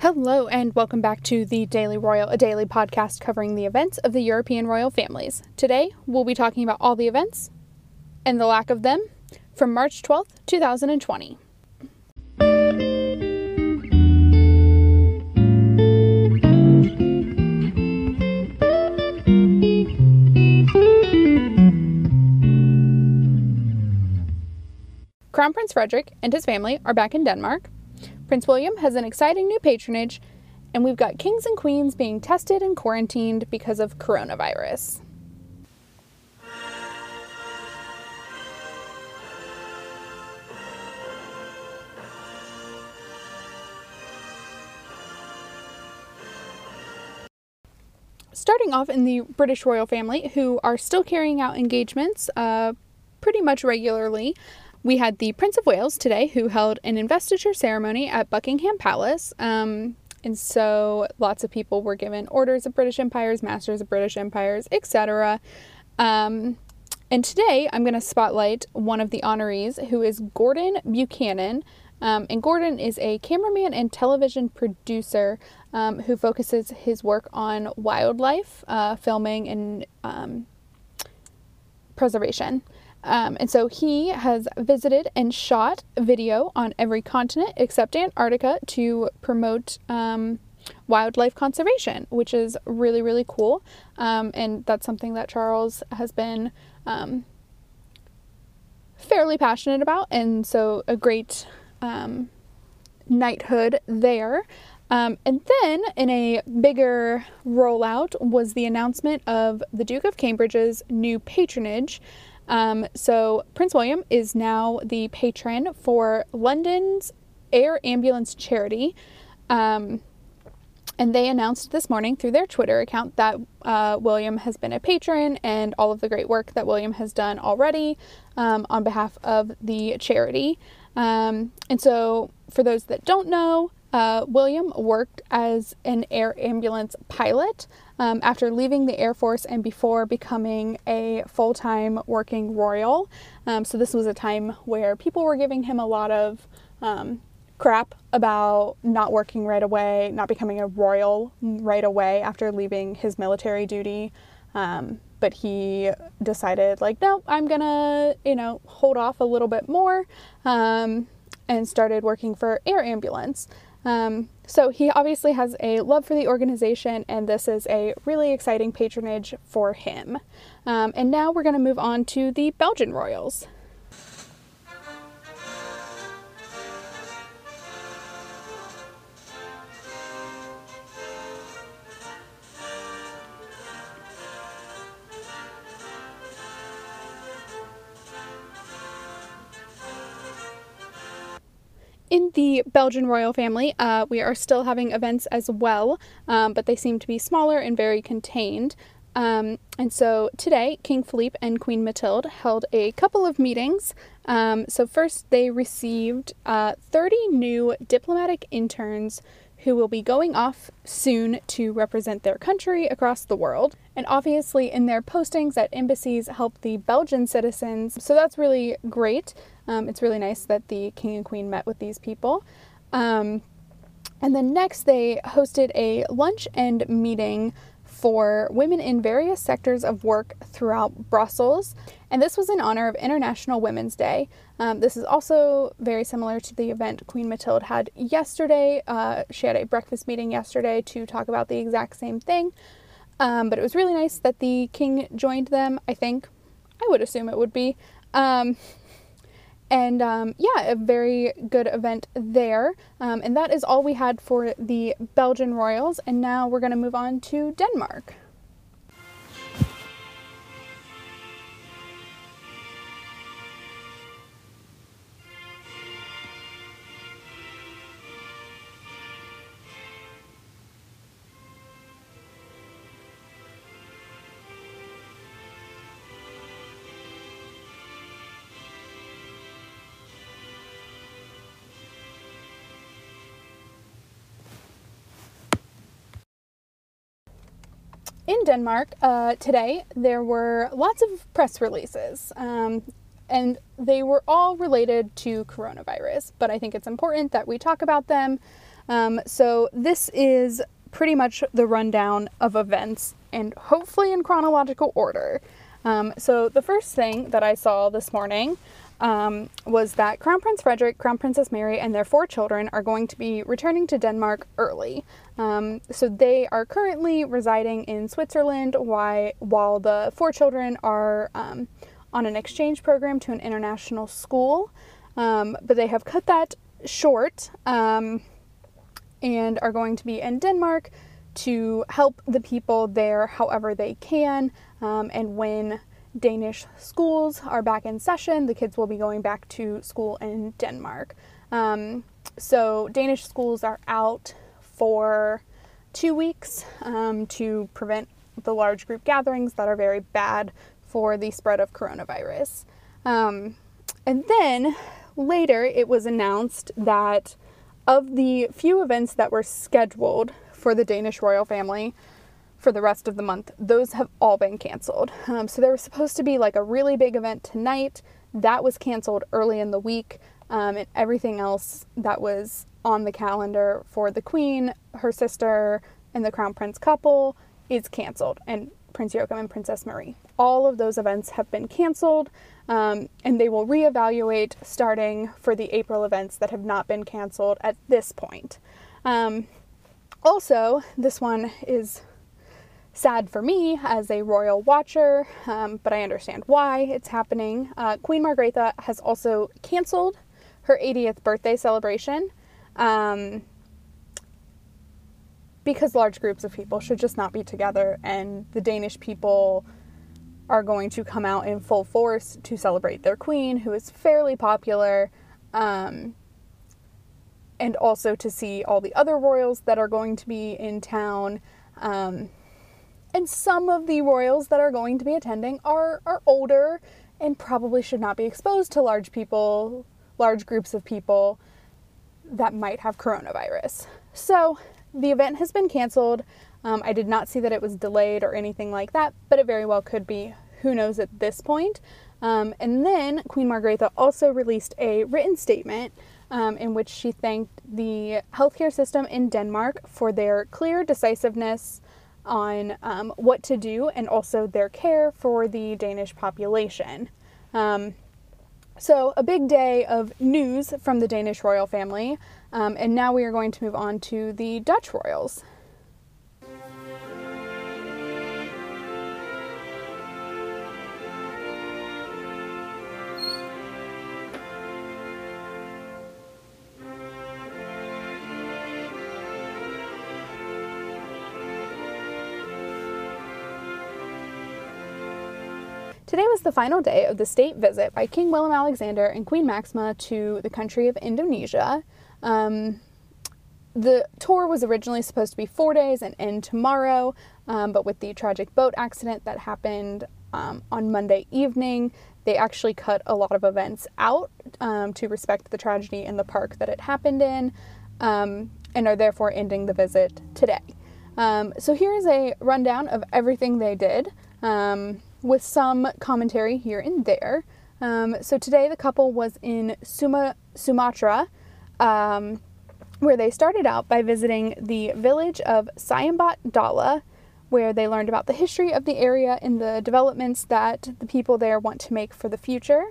Hello, and welcome back to the Daily Royal, a daily podcast covering the events of the European royal families. Today, we'll be talking about all the events and the lack of them from March 12th, 2020. Crown Prince Frederik and his family are back in Denmark. Prince William has an exciting new patronage, and we've got kings and queens being tested and quarantined because of coronavirus. Starting off in the British royal family, who are still carrying out engagements uh, pretty much regularly. We had the Prince of Wales today, who held an investiture ceremony at Buckingham Palace. Um, and so lots of people were given orders of British empires, masters of British empires, etc. Um, and today I'm going to spotlight one of the honorees, who is Gordon Buchanan. Um, and Gordon is a cameraman and television producer um, who focuses his work on wildlife, uh, filming, and um, preservation. Um, and so he has visited and shot video on every continent except Antarctica to promote um, wildlife conservation, which is really, really cool. Um, and that's something that Charles has been um, fairly passionate about. And so a great um, knighthood there. Um, and then, in a bigger rollout, was the announcement of the Duke of Cambridge's new patronage. Um, so, Prince William is now the patron for London's Air Ambulance Charity. Um, and they announced this morning through their Twitter account that uh, William has been a patron and all of the great work that William has done already um, on behalf of the charity. Um, and so, for those that don't know, uh, William worked as an air ambulance pilot um, after leaving the Air Force and before becoming a full time working royal. Um, so, this was a time where people were giving him a lot of um, crap about not working right away, not becoming a royal right away after leaving his military duty. Um, but he decided, like, no, I'm gonna, you know, hold off a little bit more um, and started working for Air Ambulance. Um, so he obviously has a love for the organization, and this is a really exciting patronage for him. Um, and now we're going to move on to the Belgian Royals. In the Belgian royal family, uh, we are still having events as well, um, but they seem to be smaller and very contained. Um, and so today, King Philippe and Queen Mathilde held a couple of meetings. Um, so, first, they received uh, 30 new diplomatic interns who will be going off soon to represent their country across the world. And obviously, in their postings at embassies, help the Belgian citizens. So, that's really great. Um, it's really nice that the king and queen met with these people. Um, and then next, they hosted a lunch and meeting for women in various sectors of work throughout Brussels. And this was in honor of International Women's Day. Um, this is also very similar to the event Queen Mathilde had yesterday. Uh, she had a breakfast meeting yesterday to talk about the exact same thing. Um, but it was really nice that the king joined them, I think. I would assume it would be. Um, and um, yeah, a very good event there. Um, and that is all we had for the Belgian Royals. And now we're going to move on to Denmark. In Denmark uh, today, there were lots of press releases, um, and they were all related to coronavirus. But I think it's important that we talk about them Um, so this is pretty much the rundown of events and hopefully in chronological order. Um, so the first thing that I saw this morning um, was that Crown Prince Frederik, Crown Princess Mary, and their four children are going to be returning to Denmark early. Um, so they are currently residing in Switzerland while, while the four children are um, on an exchange program to an international school. Um, but they have cut that short um, and are going to be in Denmark to help the people there however they can. Um, and when Danish schools are back in session. The kids will be going back to school in Denmark. Um, so, Danish schools are out for two weeks um, to prevent the large group gatherings that are very bad for the spread of coronavirus. Um, and then later it was announced that of the few events that were scheduled for the Danish royal family, for the rest of the month, those have all been canceled. Um, so there was supposed to be like a really big event tonight. That was canceled early in the week. Um, and everything else that was on the calendar for the Queen, her sister, and the Crown Prince couple is canceled. And Prince Joachim and Princess Marie. All of those events have been canceled, um, and they will reevaluate starting for the April events that have not been canceled at this point. Um, also, this one is sad for me as a royal watcher, um, but I understand why it's happening. Uh, Queen Margrethe has also canceled her 80th birthday celebration um, because large groups of people should just not be together, and the Danish people are going to come out in full force to celebrate their queen, who is fairly popular. Um, and also to see all the other royals that are going to be in town. Um, and some of the royals that are going to be attending are, are older and probably should not be exposed to large people, large groups of people that might have coronavirus. So the event has been canceled. Um, I did not see that it was delayed or anything like that, but it very well could be. Who knows at this point? Um, and then Queen Margrethe also released a written statement um, in which she thanked the healthcare system in Denmark for their clear decisiveness on um, what to do and also their care for the Danish population. Um, so, a big day of news from the Danish royal family, um, and now we are going to move on to the Dutch royals. The final day of the state visit by King Willem Alexander and Queen Maxima to the country of Indonesia. Um, the tour was originally supposed to be four days and end tomorrow, um, but with the tragic boat accident that happened um, on Monday evening, they actually cut a lot of events out um, to respect the tragedy in the park that it happened in, um, and are therefore ending the visit today. Um, so here is a rundown of everything they did. Um, with some commentary here and there. Um, so today the couple was in Suma, Sumatra, um, where they started out by visiting the village of Sayambat Dala, where they learned about the history of the area and the developments that the people there want to make for the future.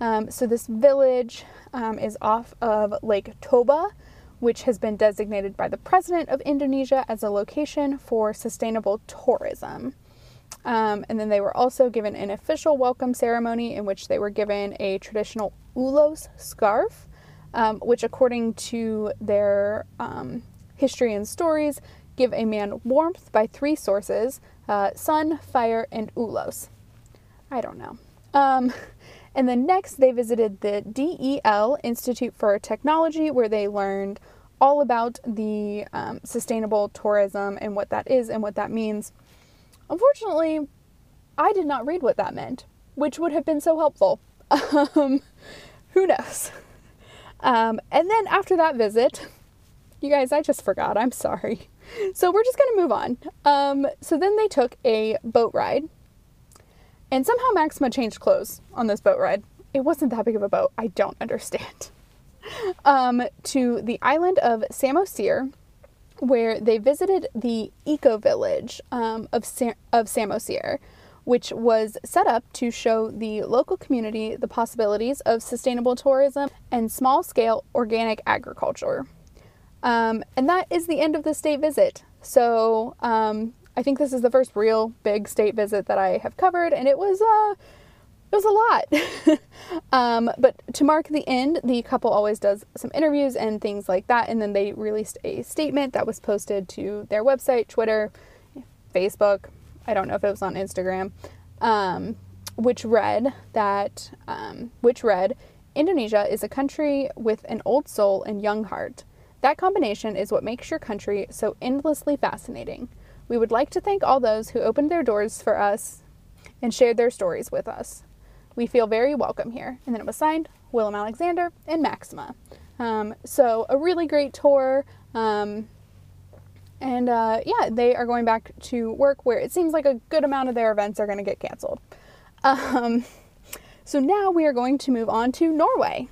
Um, so this village um, is off of Lake Toba, which has been designated by the president of Indonesia as a location for sustainable tourism. Um, and then they were also given an official welcome ceremony in which they were given a traditional ulos scarf, um, which, according to their um, history and stories, give a man warmth by three sources uh, sun, fire, and ulos. I don't know. Um, and then next, they visited the DEL Institute for Technology, where they learned all about the um, sustainable tourism and what that is and what that means. Unfortunately, I did not read what that meant, which would have been so helpful. Um, who knows? Um, and then after that visit, you guys, I just forgot. I'm sorry. So we're just going to move on. Um, so then they took a boat ride, and somehow Maxima changed clothes on this boat ride. It wasn't that big of a boat. I don't understand. um, to the island of Samosir, where they visited the eco village um, of, Sam- of Samosir, which was set up to show the local community the possibilities of sustainable tourism and small scale organic agriculture. Um, and that is the end of the state visit. So um, I think this is the first real big state visit that I have covered, and it was uh, it was a lot. um, but to mark the end, the couple always does some interviews and things like that, and then they released a statement that was posted to their website, Twitter, Facebook. I don't know if it was on Instagram, um, which read that um, which read Indonesia is a country with an old soul and young heart. That combination is what makes your country so endlessly fascinating. We would like to thank all those who opened their doors for us and shared their stories with us. We feel very welcome here. And then it was signed Willem Alexander and Maxima. Um, so, a really great tour. Um, and uh, yeah, they are going back to work where it seems like a good amount of their events are going to get canceled. Um, so, now we are going to move on to Norway.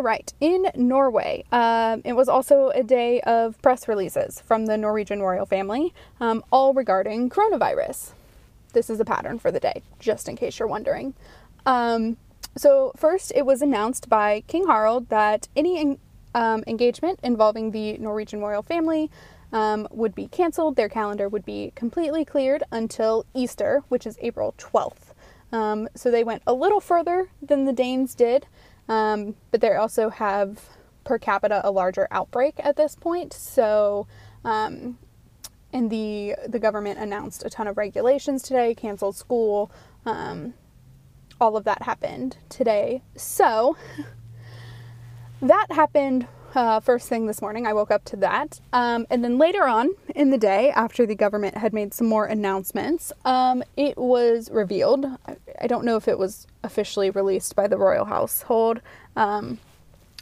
All right, in Norway, um, it was also a day of press releases from the Norwegian royal family, um, all regarding coronavirus. This is a pattern for the day, just in case you're wondering. Um, so, first, it was announced by King Harald that any um, engagement involving the Norwegian royal family um, would be canceled. Their calendar would be completely cleared until Easter, which is April 12th. Um, so, they went a little further than the Danes did. Um, but they also have per capita a larger outbreak at this point. So, um, and the the government announced a ton of regulations today, canceled school. Um, all of that happened today. So that happened uh, first thing this morning. I woke up to that. Um, and then later on in the day, after the government had made some more announcements, um, it was revealed. I don't know if it was officially released by the royal household, um,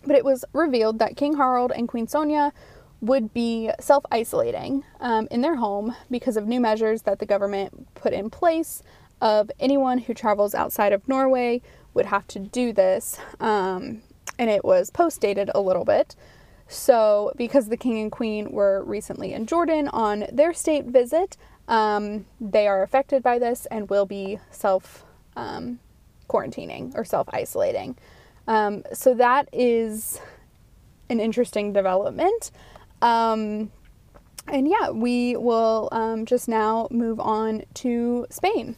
but it was revealed that King Harald and Queen Sonja would be self isolating um, in their home because of new measures that the government put in place. Of anyone who travels outside of Norway would have to do this um, and it was post dated a little bit. So, because the king and queen were recently in Jordan on their state visit, um, they are affected by this and will be self um, quarantining or self isolating. Um, so, that is an interesting development. Um, and yeah, we will um, just now move on to Spain.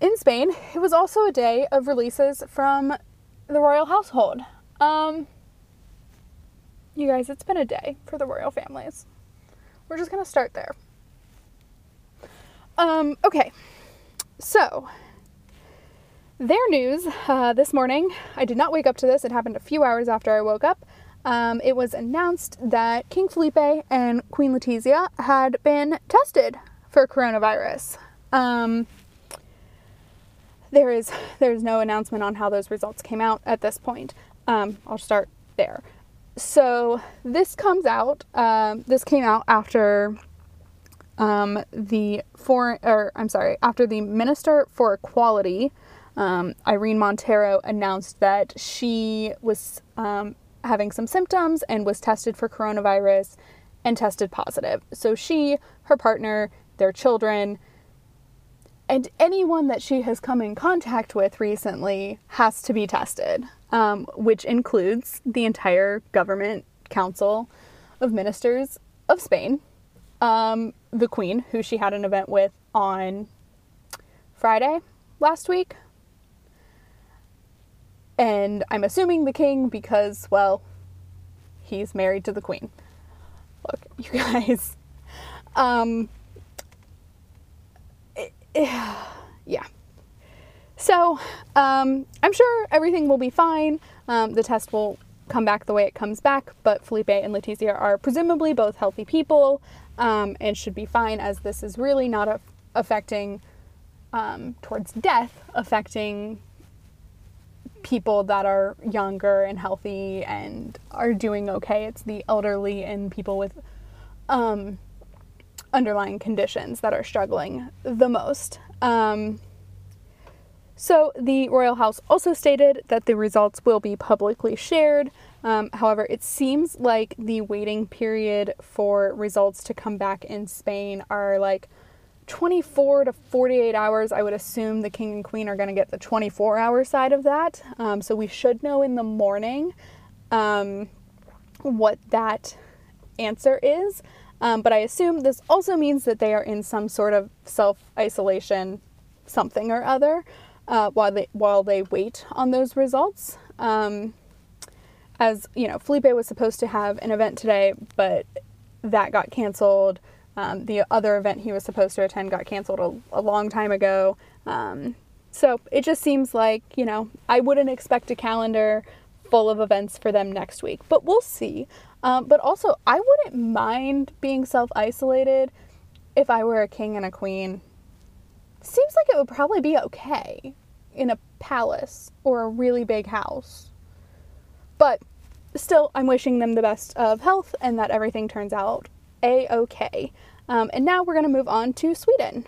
In Spain, it was also a day of releases from the royal household. Um, you guys, it's been a day for the royal families. We're just going to start there. Um, okay, so their news uh, this morning, I did not wake up to this, it happened a few hours after I woke up. Um, it was announced that King Felipe and Queen Letizia had been tested for coronavirus. Um, there is there's no announcement on how those results came out at this point. Um, I'll start there. So this comes out. Um, this came out after um, the foreign, or I'm sorry, after the Minister for Equality, um, Irene Montero, announced that she was um, having some symptoms and was tested for coronavirus and tested positive. So she, her partner, their children, and anyone that she has come in contact with recently has to be tested, um, which includes the entire government council of ministers of Spain. um, the Queen, who she had an event with on Friday last week. And I'm assuming the King because, well, he's married to the Queen. Look, you guys. Um, yeah. So, um, I'm sure everything will be fine. Um, the test will come back the way it comes back, but Felipe and Letizia are presumably both healthy people um, and should be fine, as this is really not a- affecting um, towards death, affecting people that are younger and healthy and are doing okay. It's the elderly and people with um, underlying conditions that are struggling the most. Um, so, the Royal House also stated that the results will be publicly shared. Um, however, it seems like the waiting period for results to come back in Spain are like 24 to 48 hours. I would assume the King and Queen are going to get the 24 hour side of that. Um, so, we should know in the morning um, what that answer is. Um, but I assume this also means that they are in some sort of self isolation, something or other uh, while they while they wait on those results. Um, as you know, Felipe was supposed to have an event today, but that got canceled. Um, the other event he was supposed to attend got canceled a, a long time ago. Um, so it just seems like, you know, I wouldn't expect a calendar full of events for them next week, but we'll see. Um, but also, I wouldn't mind being self isolated if I were a king and a queen seems like it would probably be okay in a palace or a really big house. But still, I'm wishing them the best of health and that everything turns out a okay. Um, and now we're going to move on to Sweden.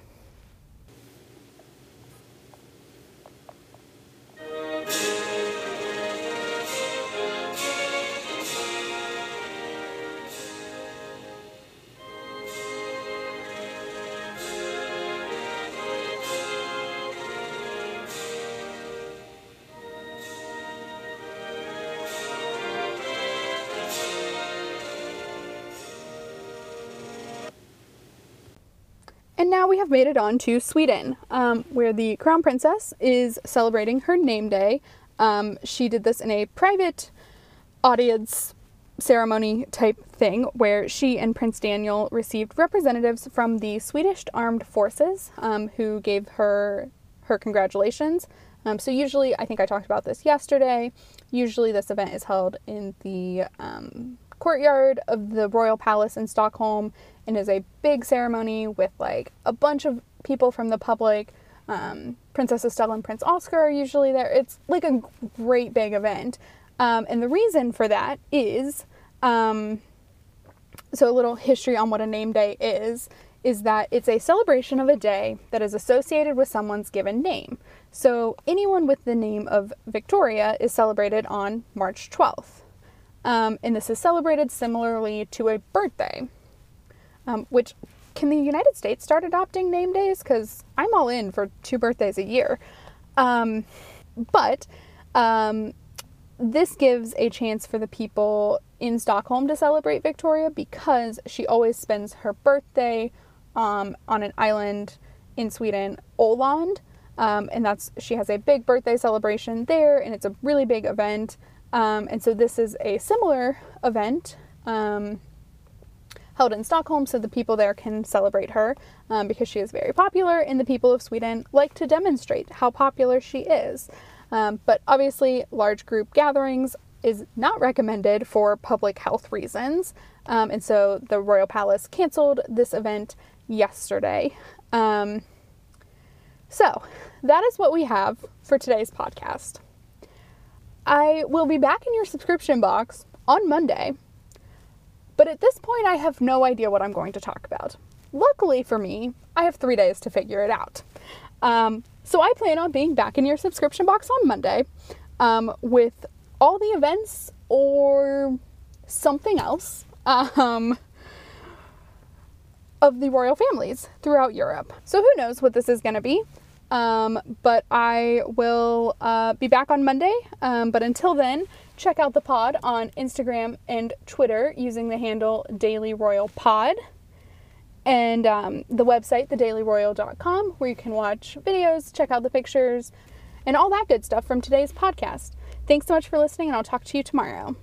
Now we have made it on to Sweden, um, where the crown princess is celebrating her name day. Um, she did this in a private audience ceremony type thing where she and Prince Daniel received representatives from the Swedish armed forces um, who gave her her congratulations. Um, so usually, I think I talked about this yesterday. Usually, this event is held in the um, courtyard of the royal palace in Stockholm and is a big ceremony with like a bunch of people from the public. Um, Princess Estelle and Prince Oscar are usually there. It's like a great big event. Um, and the reason for that is um, so a little history on what a name day is is that it's a celebration of a day that is associated with someone's given name. So anyone with the name of Victoria is celebrated on March 12th. Um, and this is celebrated similarly to a birthday, um, which can the United States start adopting name days? Because I'm all in for two birthdays a year. Um, but um, this gives a chance for the people in Stockholm to celebrate Victoria because she always spends her birthday um, on an island in Sweden, Öland. Um, and that's she has a big birthday celebration there, and it's a really big event. Um, and so this is a similar event um, held in Stockholm so the people there can celebrate her um, because she is very popular and the people of Sweden like to demonstrate how popular she is. Um, but obviously, large group gatherings is not recommended for public health reasons. Um, and so the Royal Palace canceled this event yesterday. Um, so that is what we have for today's podcast. I will be back in your subscription box on Monday, but at this point, I have no idea what I'm going to talk about. Luckily for me, I have three days to figure it out. Um, so I plan on being back in your subscription box on Monday um, with all the events or something else um, of the royal families throughout Europe. So who knows what this is going to be? Um, but I will uh, be back on Monday. Um, but until then, check out the pod on Instagram and Twitter using the handle Daily Royal Pod. And um, the website, thedailyroyal.com, where you can watch videos, check out the pictures, and all that good stuff from today's podcast. Thanks so much for listening, and I'll talk to you tomorrow.